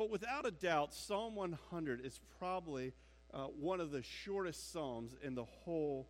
Well, without a doubt, Psalm 100 is probably uh, one of the shortest Psalms in the whole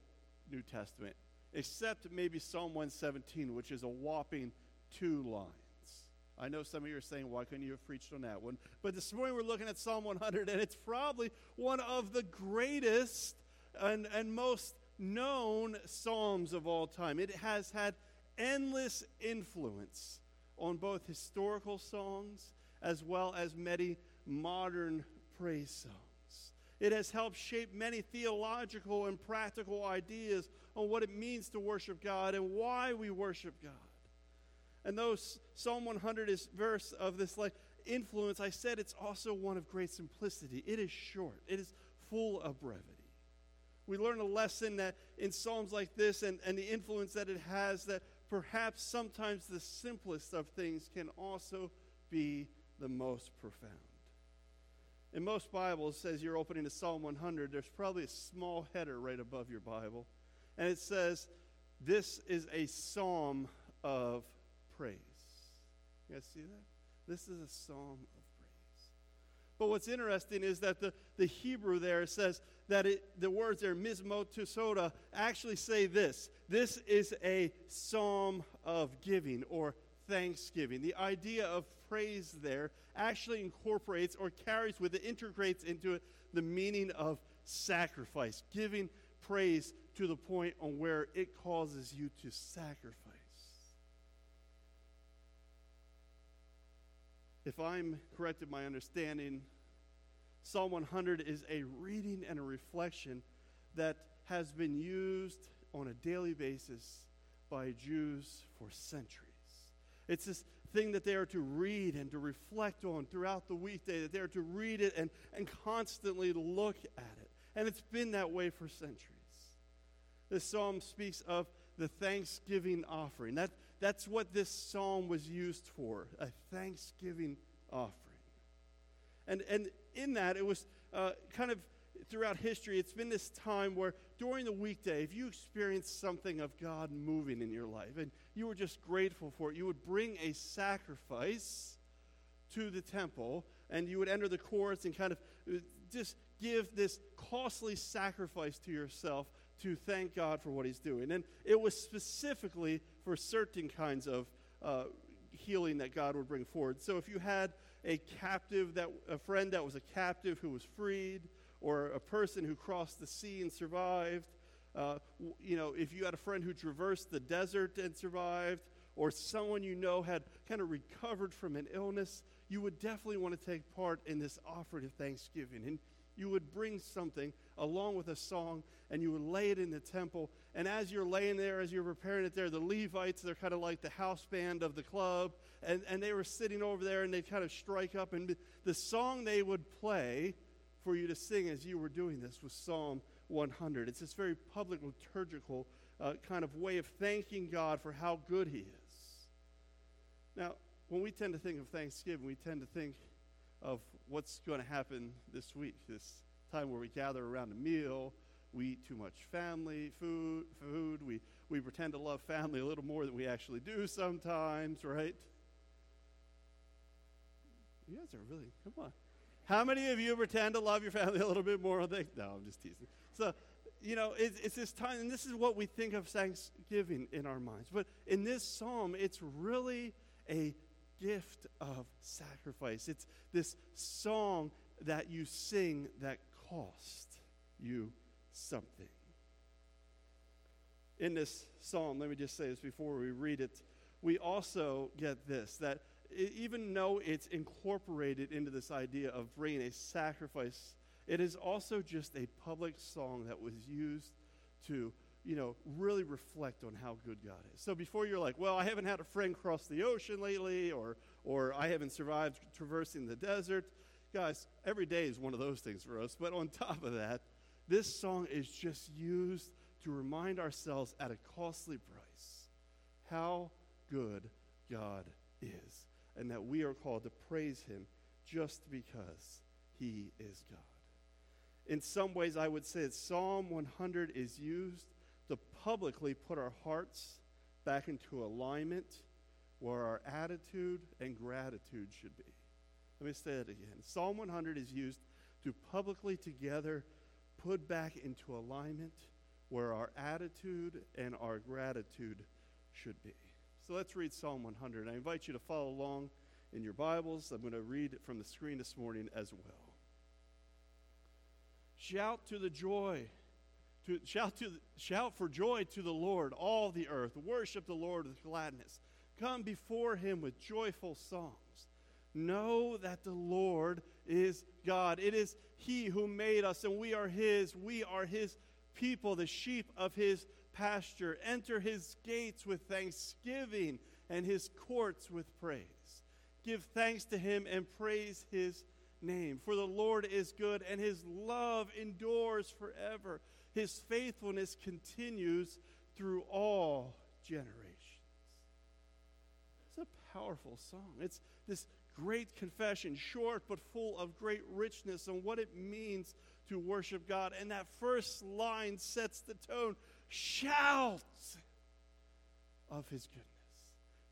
New Testament, except maybe Psalm 117, which is a whopping two lines. I know some of you are saying, why couldn't you have preached on that one? But this morning we're looking at Psalm 100, and it's probably one of the greatest and, and most known Psalms of all time. It has had endless influence on both historical songs as well as many modern praise songs. It has helped shape many theological and practical ideas on what it means to worship God and why we worship God. And though Psalm 100 is verse of this like influence, I said it's also one of great simplicity. It is short. It is full of brevity. We learn a lesson that in Psalms like this and, and the influence that it has that perhaps sometimes the simplest of things can also be the most profound. In most Bibles, says you're opening to Psalm 100, there's probably a small header right above your Bible. And it says, This is a psalm of praise. You guys see that? This is a psalm of praise. But what's interesting is that the, the Hebrew there says that it, the words there, mizmotusoda, actually say this. This is a psalm of giving or thanksgiving. The idea of praise there actually incorporates or carries with it, integrates into it the meaning of sacrifice, giving praise to the point on where it causes you to sacrifice. if I'm correct in my understanding, Psalm 100 is a reading and a reflection that has been used on a daily basis by Jews for centuries. It's this thing that they are to read and to reflect on throughout the weekday, that they are to read it and, and constantly look at it. And it's been that way for centuries. This psalm speaks of the thanksgiving offering. That, that's what this psalm was used for a thanksgiving offering. And, and in that, it was uh, kind of throughout history, it's been this time where during the weekday, if you experience something of God moving in your life and you were just grateful for it, you would bring a sacrifice to the temple and you would enter the courts and kind of uh, just give this costly sacrifice to yourself to thank God for what He's doing. And it was specifically for certain kinds of uh, healing that God would bring forward. So if you had a captive that a friend that was a captive who was freed, or a person who crossed the sea and survived, uh, you know, if you had a friend who traversed the desert and survived, or someone you know had kind of recovered from an illness, you would definitely want to take part in this offering of thanksgiving. And you would bring something along with a song and you would lay it in the temple. And as you're laying there, as you're preparing it there, the Levites, they're kind of like the house band of the club. And, and they were sitting over there and they'd kind of strike up. And the song they would play for you to sing as you were doing this was Psalm 100. It's this very public liturgical uh, kind of way of thanking God for how good He is. Now, when we tend to think of Thanksgiving, we tend to think of what's going to happen this week, this time where we gather around a meal, we eat too much family food, food. We, we pretend to love family a little more than we actually do sometimes, right? You guys are really, come on. How many of you pretend to love your family a little bit more? They, no, I'm just teasing. So, you know, it's, it's this time, and this is what we think of Thanksgiving in our minds. But in this psalm, it's really a gift of sacrifice. It's this song that you sing that cost you something. In this psalm, let me just say this before we read it, we also get this that even though it's incorporated into this idea of bringing a sacrifice, it is also just a public song that was used to you know, really reflect on how good God is. So before you're like, well, I haven't had a friend cross the ocean lately, or, or I haven't survived traversing the desert, guys, every day is one of those things for us. But on top of that, this song is just used to remind ourselves at a costly price how good God is, and that we are called to praise Him just because He is God. In some ways, I would say that Psalm 100 is used to publicly put our hearts back into alignment where our attitude and gratitude should be. Let me say that again. Psalm 100 is used to publicly together put back into alignment where our attitude and our gratitude should be. So let's read Psalm 100. I invite you to follow along in your Bibles. I'm going to read it from the screen this morning as well. Shout to the joy, to, shout, to, shout for joy to the Lord, all the earth. Worship the Lord with gladness. Come before him with joyful songs. Know that the Lord is God. It is He who made us, and we are His. We are His people, the sheep of His pasture. Enter His gates with thanksgiving and His courts with praise. Give thanks to Him and praise His name. For the Lord is good, and His love endures forever. His faithfulness continues through all generations. It's a powerful song. It's this great confession, short but full of great richness on what it means to worship God. And that first line sets the tone shout of his goodness.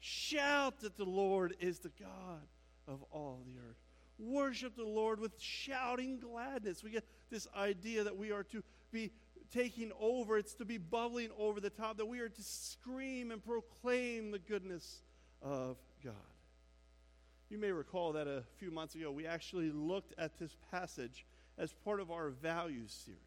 Shout that the Lord is the God of all the earth. Worship the Lord with shouting gladness. We get this idea that we are to be taking over, it's to be bubbling over the top, that we are to scream and proclaim the goodness of God. You may recall that a few months ago we actually looked at this passage as part of our values series.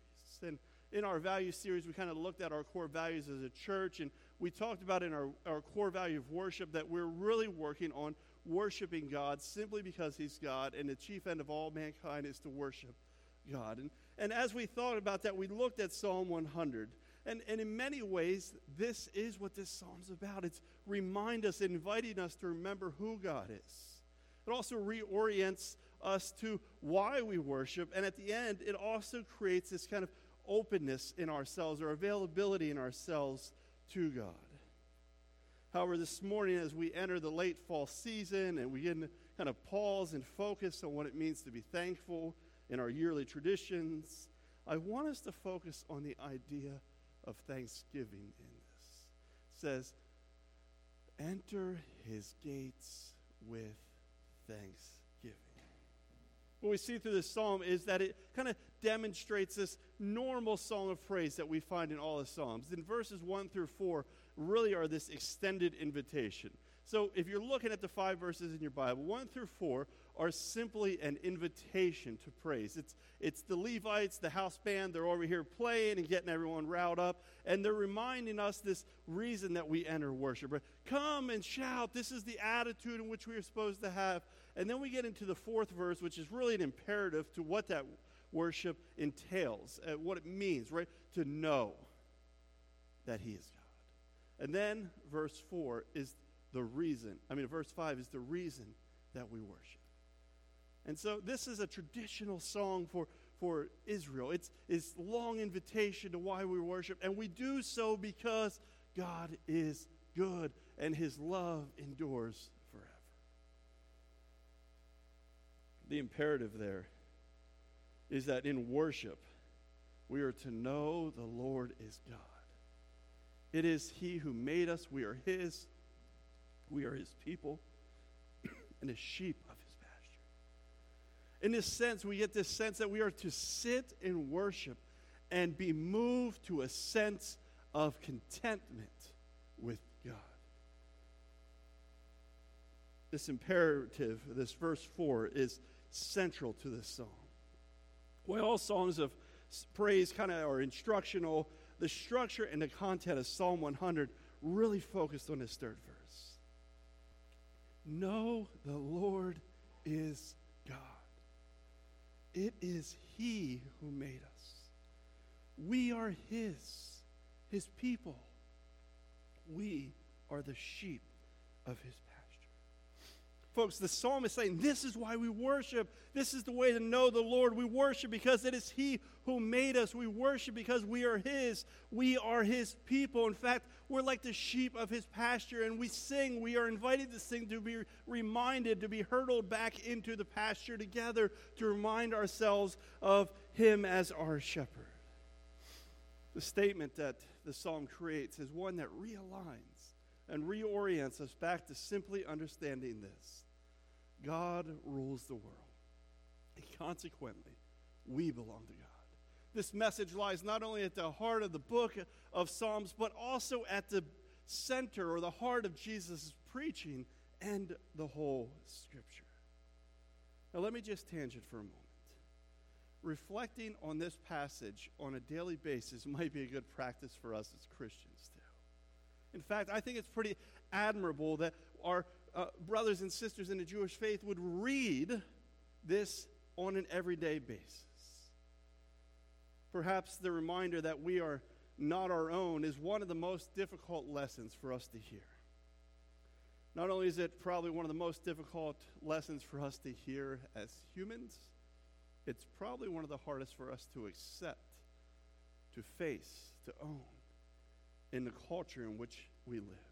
And in our value series, we kind of looked at our core values as a church, and we talked about in our, our core value of worship that we're really working on worshiping God simply because He's God, and the chief end of all mankind is to worship God. And, and as we thought about that, we looked at Psalm 100. And, and in many ways, this is what this psalm's about. It's remind us, inviting us to remember who God is it also reorients us to why we worship. And at the end, it also creates this kind of openness in ourselves or availability in ourselves to God. However, this morning, as we enter the late fall season and we kind of pause and focus on what it means to be thankful in our yearly traditions, I want us to focus on the idea of thanksgiving in this. It says, Enter his gates with thanksgiving. What we see through this psalm is that it kind of demonstrates this normal song of praise that we find in all the psalms. In verses 1 through 4, really are this extended invitation. So if you're looking at the five verses in your Bible, 1 through 4 are simply an invitation to praise. It's, it's the Levites, the house band, they're over here playing and getting everyone riled up, and they're reminding us this reason that we enter worship. Come and shout. This is the attitude in which we are supposed to have. And then we get into the fourth verse, which is really an imperative to what that worship entails, uh, what it means, right? To know that He is God. And then verse 4 is the reason, I mean, verse 5 is the reason that we worship. And so this is a traditional song for, for Israel. It's this long invitation to why we worship, and we do so because God is good and his love endures forever. The imperative there is that in worship, we are to know the Lord is God. It is He who made us, we are His, we are His people, and His sheep of His pasture. in this sense, we get this sense that we are to sit in worship and be moved to a sense of contentment with God. This imperative, this verse 4, is central to this song. While all songs of praise kind of are instructional, the structure and the content of Psalm 100 really focused on this third verse. Know the Lord is God. It is He who made us. We are His, His people. We are the sheep of His Folks, the psalm is saying this is why we worship. This is the way to know the Lord. We worship because it is He who made us. We worship because we are His. We are His people. In fact, we're like the sheep of His pasture, and we sing. We are invited to sing to be reminded, to be hurtled back into the pasture together, to remind ourselves of Him as our shepherd. The statement that the psalm creates is one that realigns and reorients us back to simply understanding this God rules the world. And consequently, we belong to God. This message lies not only at the heart of the book of Psalms, but also at the center or the heart of Jesus' preaching and the whole scripture. Now, let me just tangent for a moment. Reflecting on this passage on a daily basis might be a good practice for us as Christians, too. In fact, I think it's pretty admirable that our uh, brothers and sisters in the Jewish faith would read this on an everyday basis. Perhaps the reminder that we are not our own is one of the most difficult lessons for us to hear. Not only is it probably one of the most difficult lessons for us to hear as humans, it's probably one of the hardest for us to accept, to face, to own in the culture in which we live.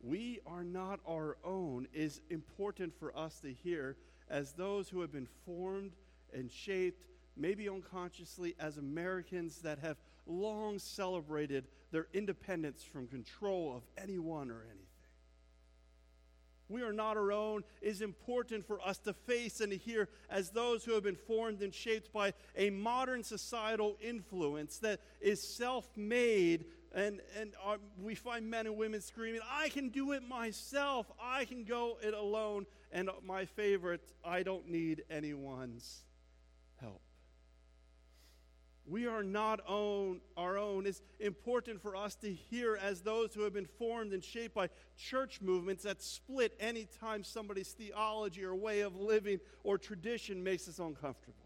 We are not our own is important for us to hear as those who have been formed and shaped, maybe unconsciously, as Americans that have long celebrated their independence from control of anyone or anything. We are not our own is important for us to face and to hear as those who have been formed and shaped by a modern societal influence that is self made. And, and our, we find men and women screaming, I can do it myself. I can go it alone. And my favorite, I don't need anyone's help. We are not own, our own It's important for us to hear as those who have been formed and shaped by church movements that split anytime somebody's theology or way of living or tradition makes us uncomfortable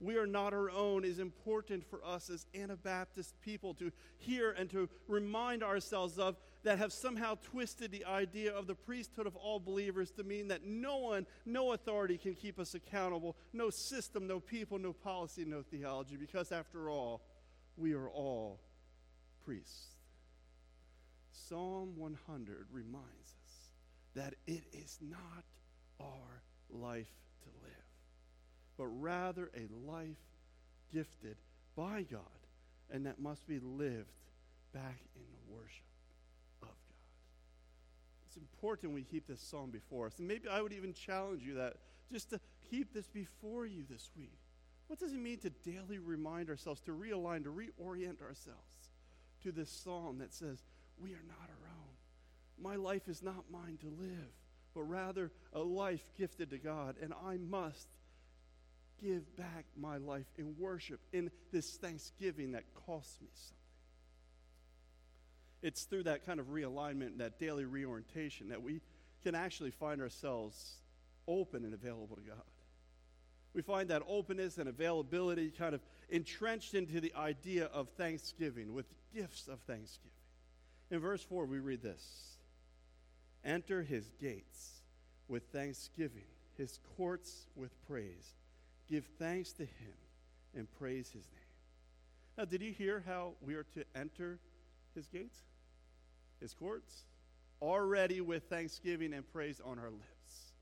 we are not our own is important for us as Anabaptist people to hear and to remind ourselves of that have somehow twisted the idea of the priesthood of all believers to mean that no one, no authority can keep us accountable, no system, no people, no policy, no theology, because after all, we are all priests. Psalm 100 reminds us that it is not our life but rather a life gifted by God, and that must be lived back in the worship of God. It's important we keep this psalm before us. And maybe I would even challenge you that just to keep this before you this week. What does it mean to daily remind ourselves, to realign, to reorient ourselves to this psalm that says, We are not our own. My life is not mine to live, but rather a life gifted to God, and I must give back my life in worship, in this thanksgiving that costs me something. It's through that kind of realignment, that daily reorientation, that we can actually find ourselves open and available to God. We find that openness and availability kind of entrenched into the idea of thanksgiving with gifts of thanksgiving. In verse 4, we read this Enter his gates with thanksgiving, his courts with praise. Give thanks to him and praise his name. Now, did you hear how we are to enter his gates, his courts? Already with thanksgiving and praise on our lips.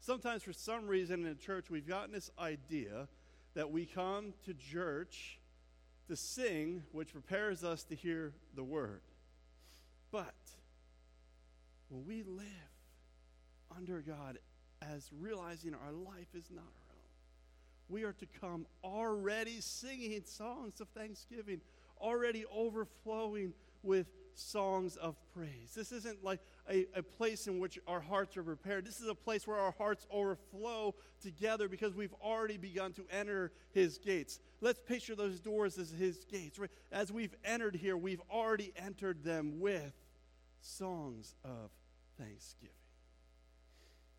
Sometimes, for some reason, in the church, we've gotten this idea that we come to church to sing, which prepares us to hear the word. But when we live under God as realizing our life is not our we are to come already singing songs of thanksgiving, already overflowing with songs of praise. This isn't like a, a place in which our hearts are prepared. This is a place where our hearts overflow together because we've already begun to enter his gates. Let's picture those doors as his gates. As we've entered here, we've already entered them with songs of thanksgiving.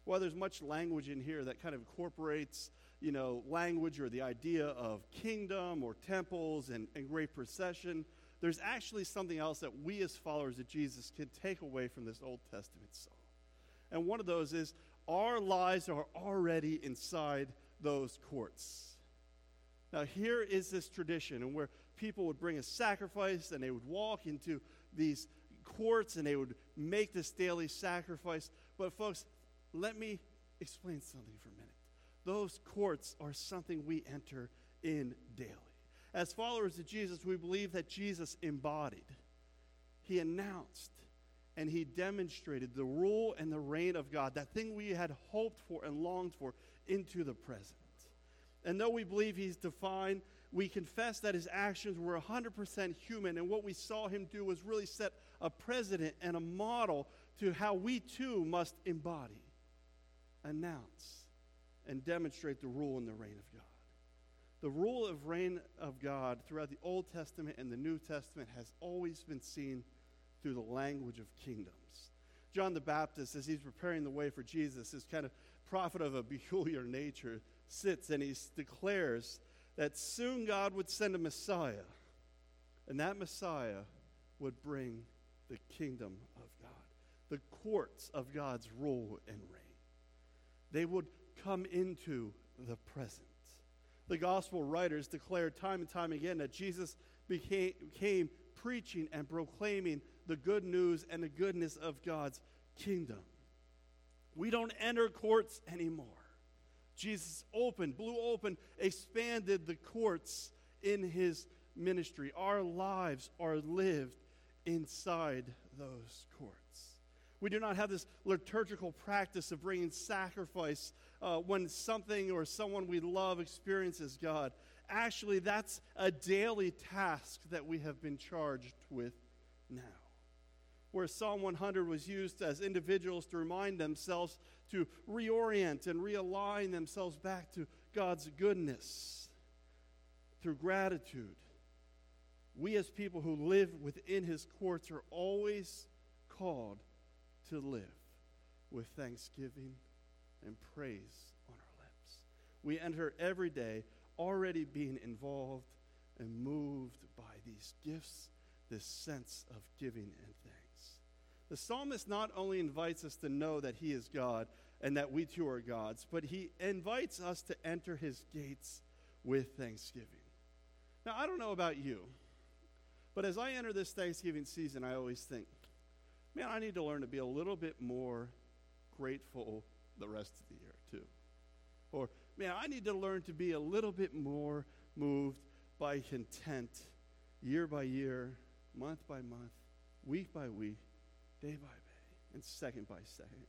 Well, there's much language in here that kind of incorporates you know, language or the idea of kingdom or temples and, and great procession. There's actually something else that we as followers of Jesus can take away from this Old Testament song. And one of those is our lives are already inside those courts. Now, here is this tradition, and where people would bring a sacrifice and they would walk into these courts and they would make this daily sacrifice. But, folks, let me explain something for a minute those courts are something we enter in daily. As followers of Jesus, we believe that Jesus embodied, he announced, and he demonstrated the rule and the reign of God, that thing we had hoped for and longed for, into the present. And though we believe he's divine, we confess that his actions were 100% human, and what we saw him do was really set a precedent and a model to how we too must embody, announce, and demonstrate the rule and the reign of God. The rule of reign of God throughout the Old Testament and the New Testament has always been seen through the language of kingdoms. John the Baptist, as he's preparing the way for Jesus, is kind of prophet of a peculiar nature, sits and he declares that soon God would send a Messiah, and that Messiah would bring the kingdom of God, the courts of God's rule and reign. They would come into the present. The gospel writers declare time and time again that Jesus became, came preaching and proclaiming the good news and the goodness of God's kingdom. We don't enter courts anymore. Jesus opened, blew open, expanded the courts in his ministry. Our lives are lived inside those courts. We do not have this liturgical practice of bringing sacrifice uh, when something or someone we love experiences God. Actually, that's a daily task that we have been charged with now. Where Psalm 100 was used as individuals to remind themselves to reorient and realign themselves back to God's goodness through gratitude. We, as people who live within His courts, are always called to live with thanksgiving and praise on our lips. We enter every day already being involved and moved by these gifts, this sense of giving and thanks. The psalmist not only invites us to know that he is God and that we too are God's, but he invites us to enter his gates with thanksgiving. Now, I don't know about you, but as I enter this Thanksgiving season, I always think, man, I need to learn to be a little bit more grateful the rest of the year, too. Or, man, I need to learn to be a little bit more moved by content year by year, month by month, week by week, day by day, and second by second.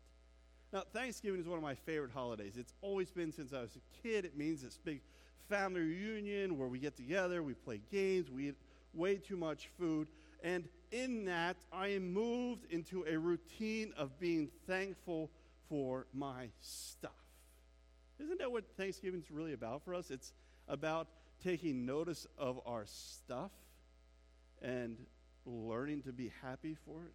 Now, Thanksgiving is one of my favorite holidays. It's always been since I was a kid. It means this big family reunion where we get together, we play games, we eat way too much food. And in that, I am moved into a routine of being thankful for my stuff. Isn't that what Thanksgiving is really about for us? It's about taking notice of our stuff and learning to be happy for it.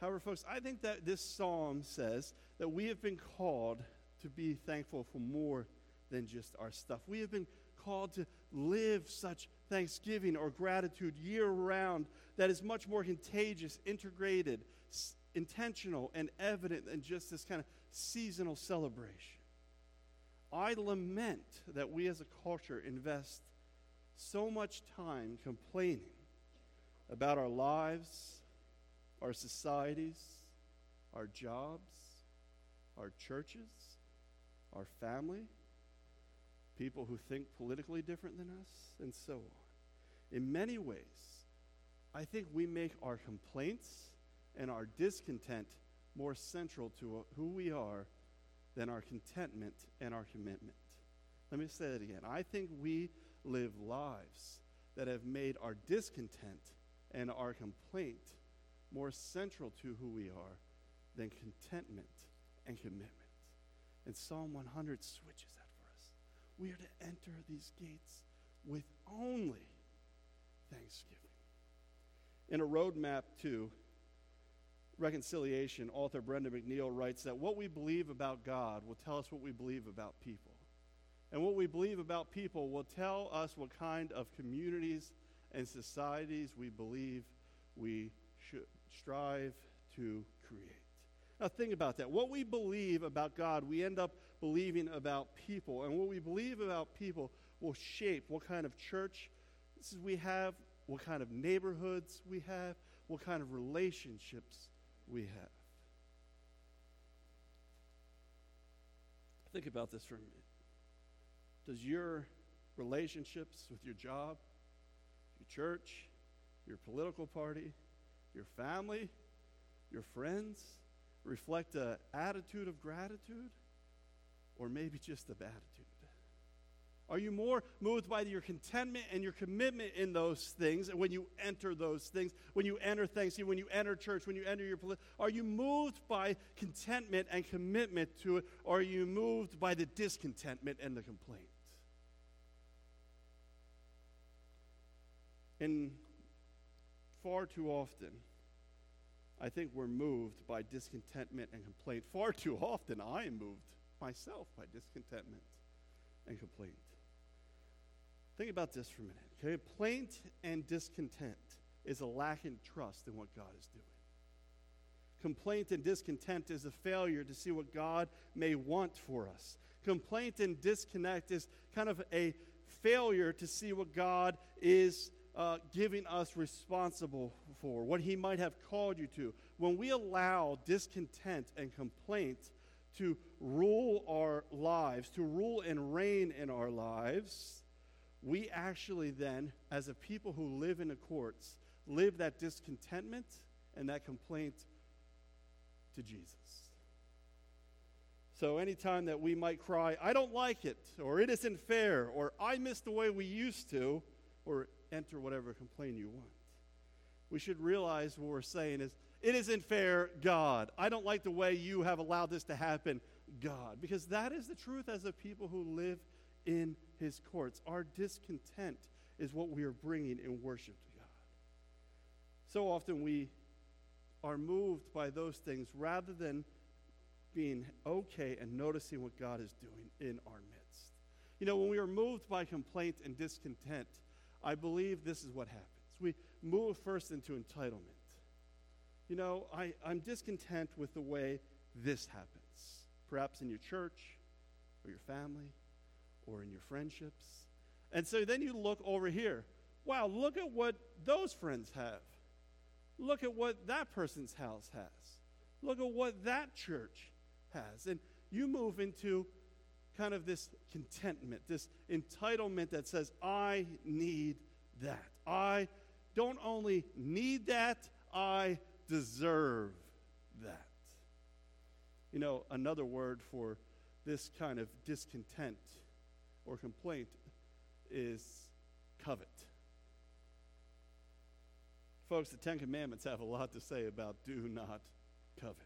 However, folks, I think that this psalm says that we have been called to be thankful for more than just our stuff. We have been called to live such thanksgiving or gratitude year round that is much more contagious, integrated, intentional, and evident than just this kind of seasonal celebration. I lament that we as a culture invest so much time complaining about our lives, our societies, our jobs, our churches, our family people who think politically different than us, and so on. In many ways, I think we make our complaints and our discontent more central to who we are than our contentment and our commitment. Let me say that again. I think we live lives that have made our discontent and our complaint more central to who we are than contentment and commitment. And Psalm 100 switches that for us. we are to enter these gates with only thanksgiving. In a roadmap to reconciliation, author Brenda McNeil writes that what we believe about God will tell us what we believe about people. And what we believe about people will tell us what kind of communities and societies we believe we should strive to create. Now, think about that. What we believe about God, we end up believing about people. And what we believe about people will shape what kind of church we have, what kind of neighborhoods we have, what kind of relationships we have. Think about this for a minute. Does your relationships with your job, your church, your political party, your family, your friends? Reflect an attitude of gratitude? Or maybe just of attitude? Are you more moved by your contentment and your commitment in those things? And when you enter those things, when you enter Thanksgiving, when you enter church, when you enter your are you moved by contentment and commitment to it? Or are you moved by the discontentment and the complaint? And far too often, I think we're moved by discontentment and complaint. Far too often, I am moved myself by discontentment and complaint. Think about this for a minute. Okay? Complaint and discontent is a lack in trust in what God is doing. Complaint and discontent is a failure to see what God may want for us. Complaint and disconnect is kind of a failure to see what God is uh, giving us responsible for, what He might have called you to. When we allow discontent and complaint to rule our lives, to rule and reign in our lives, we actually then, as a people who live in the courts, live that discontentment and that complaint to Jesus. So, anytime that we might cry, I don't like it, or it isn't fair, or I miss the way we used to, or enter whatever complaint you want, we should realize what we're saying is, it isn't fair, God. I don't like the way you have allowed this to happen, God. Because that is the truth as a people who live in his courts. Our discontent is what we are bringing in worship to God. So often we are moved by those things rather than being okay and noticing what God is doing in our midst. You know, when we are moved by complaint and discontent, I believe this is what happens. We move first into entitlement. You know, I, I'm discontent with the way this happens. Perhaps in your church or your family or in your friendships. And so then you look over here. Wow, look at what those friends have. Look at what that person's house has. Look at what that church has. And you move into kind of this contentment, this entitlement that says, I need that. I don't only need that, I deserve that. You know, another word for this kind of discontent or complaint is covet. Folks, the Ten Commandments have a lot to say about do not covet.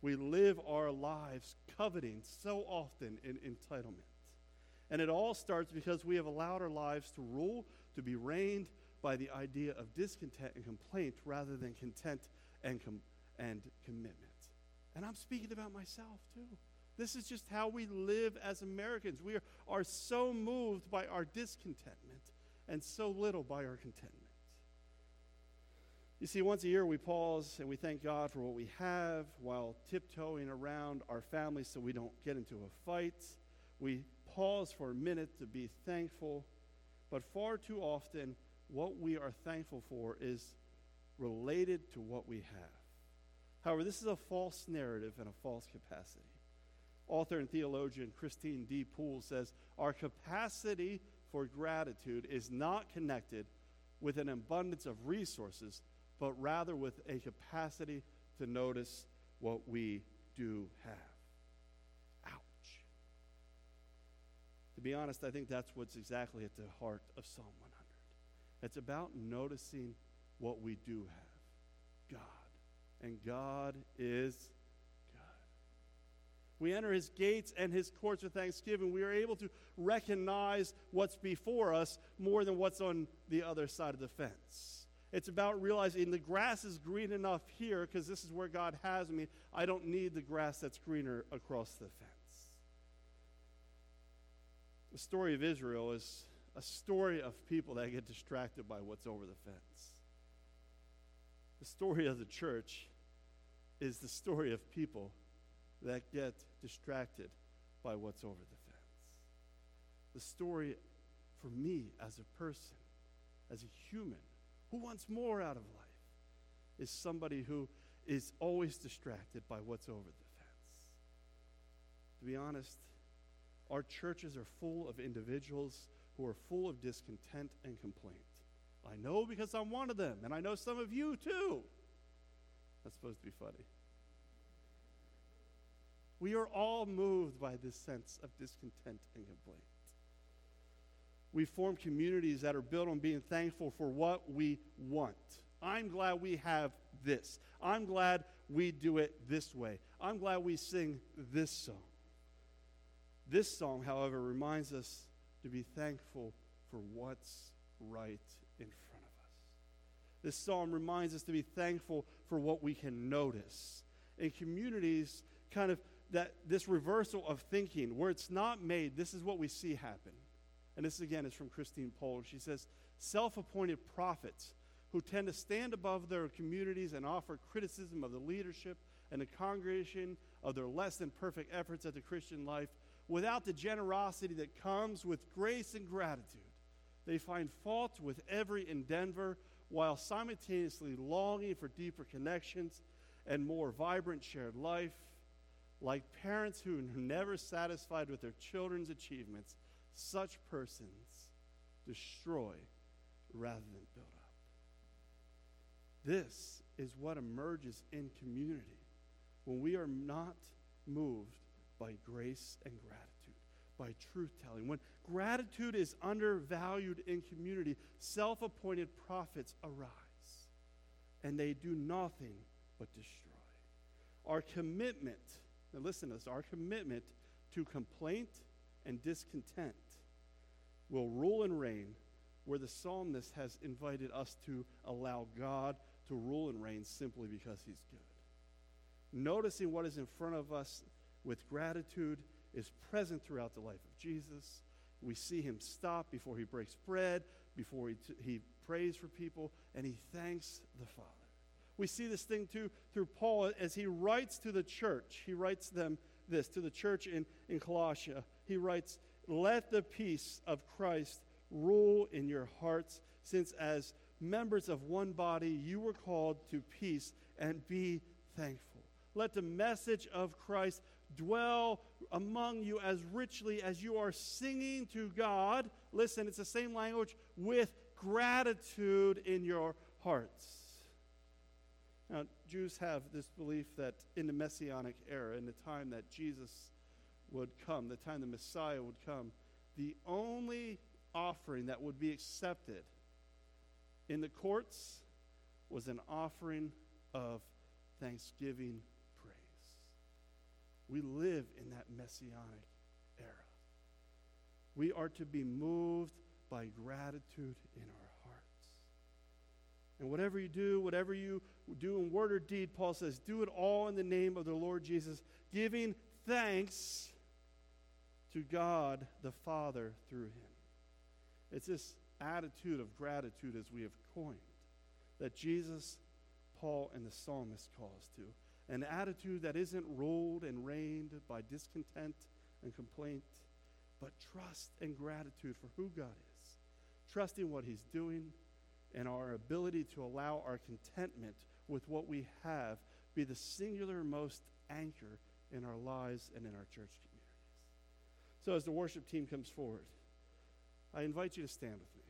We live our lives coveting so often in entitlement. And it all starts because we have allowed our lives to rule, to be reigned by the idea of discontent and complaint rather than content and, com- and commitment. And I'm speaking about myself too. This is just how we live as Americans. We are, are so moved by our discontentment and so little by our contentment. You see, once a year we pause and we thank God for what we have while tiptoeing around our families so we don't get into a fight. We pause for a minute to be thankful, but far too often, what we are thankful for is related to what we have. However, this is a false narrative and a false capacity. Author and theologian Christine D. Pohl says Our capacity for gratitude is not connected with an abundance of resources, but rather with a capacity to notice what we do have. Ouch. To be honest, I think that's what's exactly at the heart of Psalm 100. It's about noticing what we do have God. And God is we enter his gates and his courts with thanksgiving. We are able to recognize what's before us more than what's on the other side of the fence. It's about realizing the grass is green enough here because this is where God has me. I don't need the grass that's greener across the fence. The story of Israel is a story of people that get distracted by what's over the fence. The story of the church is the story of people that get distracted by what's over the fence. The story for me as a person, as a human, who wants more out of life, is somebody who is always distracted by what's over the fence. To be honest, our churches are full of individuals who are full of discontent and complaint. I know because I'm one of them, and I know some of you too. That's supposed to be funny. We are all moved by this sense of discontent and complaint. We form communities that are built on being thankful for what we want. I'm glad we have this. I'm glad we do it this way. I'm glad we sing this song. This song, however, reminds us to be thankful for what's right in front of us. This psalm reminds us to be thankful for what we can notice. In communities, kind of that this reversal of thinking, where it's not made, this is what we see happen. And this again is from Christine Pohl. She says, self appointed prophets who tend to stand above their communities and offer criticism of the leadership and the congregation of their less than perfect efforts at the Christian life without the generosity that comes with grace and gratitude. They find fault with every endeavor while simultaneously longing for deeper connections and more vibrant shared life. Like parents who are never satisfied with their children's achievements, such persons destroy rather than build up. This is what emerges in community when we are not moved by grace and gratitude, by truth telling. When gratitude is undervalued in community, self appointed prophets arise and they do nothing but destroy. Our commitment, now listen to this, our commitment to complaint and discontent will rule and reign where the psalmist has invited us to allow God to rule and reign simply because he's good. Noticing what is in front of us with gratitude is present throughout the life of Jesus. We see him stop before he breaks bread, before he, t- he prays for people, and he thanks the Father. We see this thing too through Paul as he writes to the church. He writes them this to the church in, in Colossia. He writes, Let the peace of Christ rule in your hearts, since as members of one body you were called to peace and be thankful. Let the message of Christ dwell among you as richly as you are singing to God. Listen, it's the same language with gratitude in your hearts. Now, Jews have this belief that in the Messianic era, in the time that Jesus would come, the time the Messiah would come, the only offering that would be accepted in the courts was an offering of thanksgiving praise. we live in that messianic era. We are to be moved by gratitude in our. And whatever you do, whatever you do in word or deed, Paul says, do it all in the name of the Lord Jesus, giving thanks to God the Father through him. It's this attitude of gratitude, as we have coined, that Jesus, Paul, and the psalmist call us to an attitude that isn't ruled and reigned by discontent and complaint, but trust and gratitude for who God is, trusting what He's doing, and our ability to allow our contentment with what we have be the singular most anchor in our lives and in our church communities. So, as the worship team comes forward, I invite you to stand with me.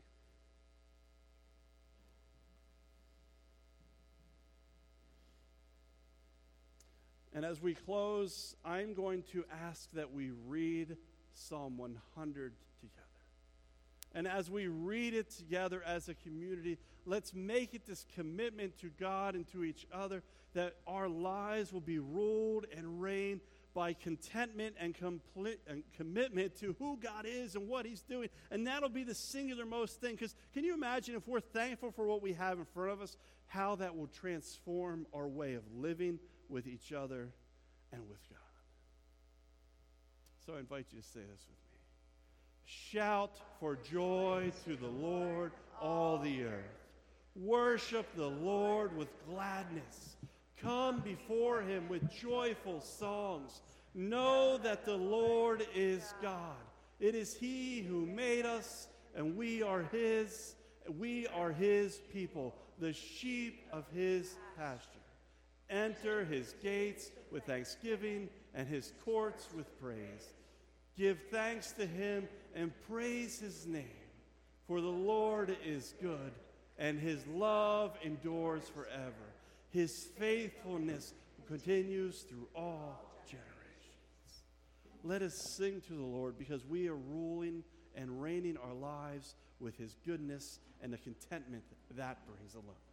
And as we close, I'm going to ask that we read Psalm 100 together. And as we read it together as a community, let's make it this commitment to God and to each other that our lives will be ruled and reigned by contentment and, and commitment to who God is and what He's doing. And that'll be the singular most thing. Because can you imagine if we're thankful for what we have in front of us, how that will transform our way of living? with each other and with God. So I invite you to say this with me. Shout for joy to the Lord, all the earth. Worship the Lord with gladness. Come before him with joyful songs. Know that the Lord is God. It is he who made us, and we are his. We are his people, the sheep of his pasture. Enter his gates with thanksgiving and his courts with praise. Give thanks to him and praise his name. For the Lord is good, and his love endures forever. His faithfulness continues through all generations. Let us sing to the Lord because we are ruling and reigning our lives with His goodness and the contentment that brings alone.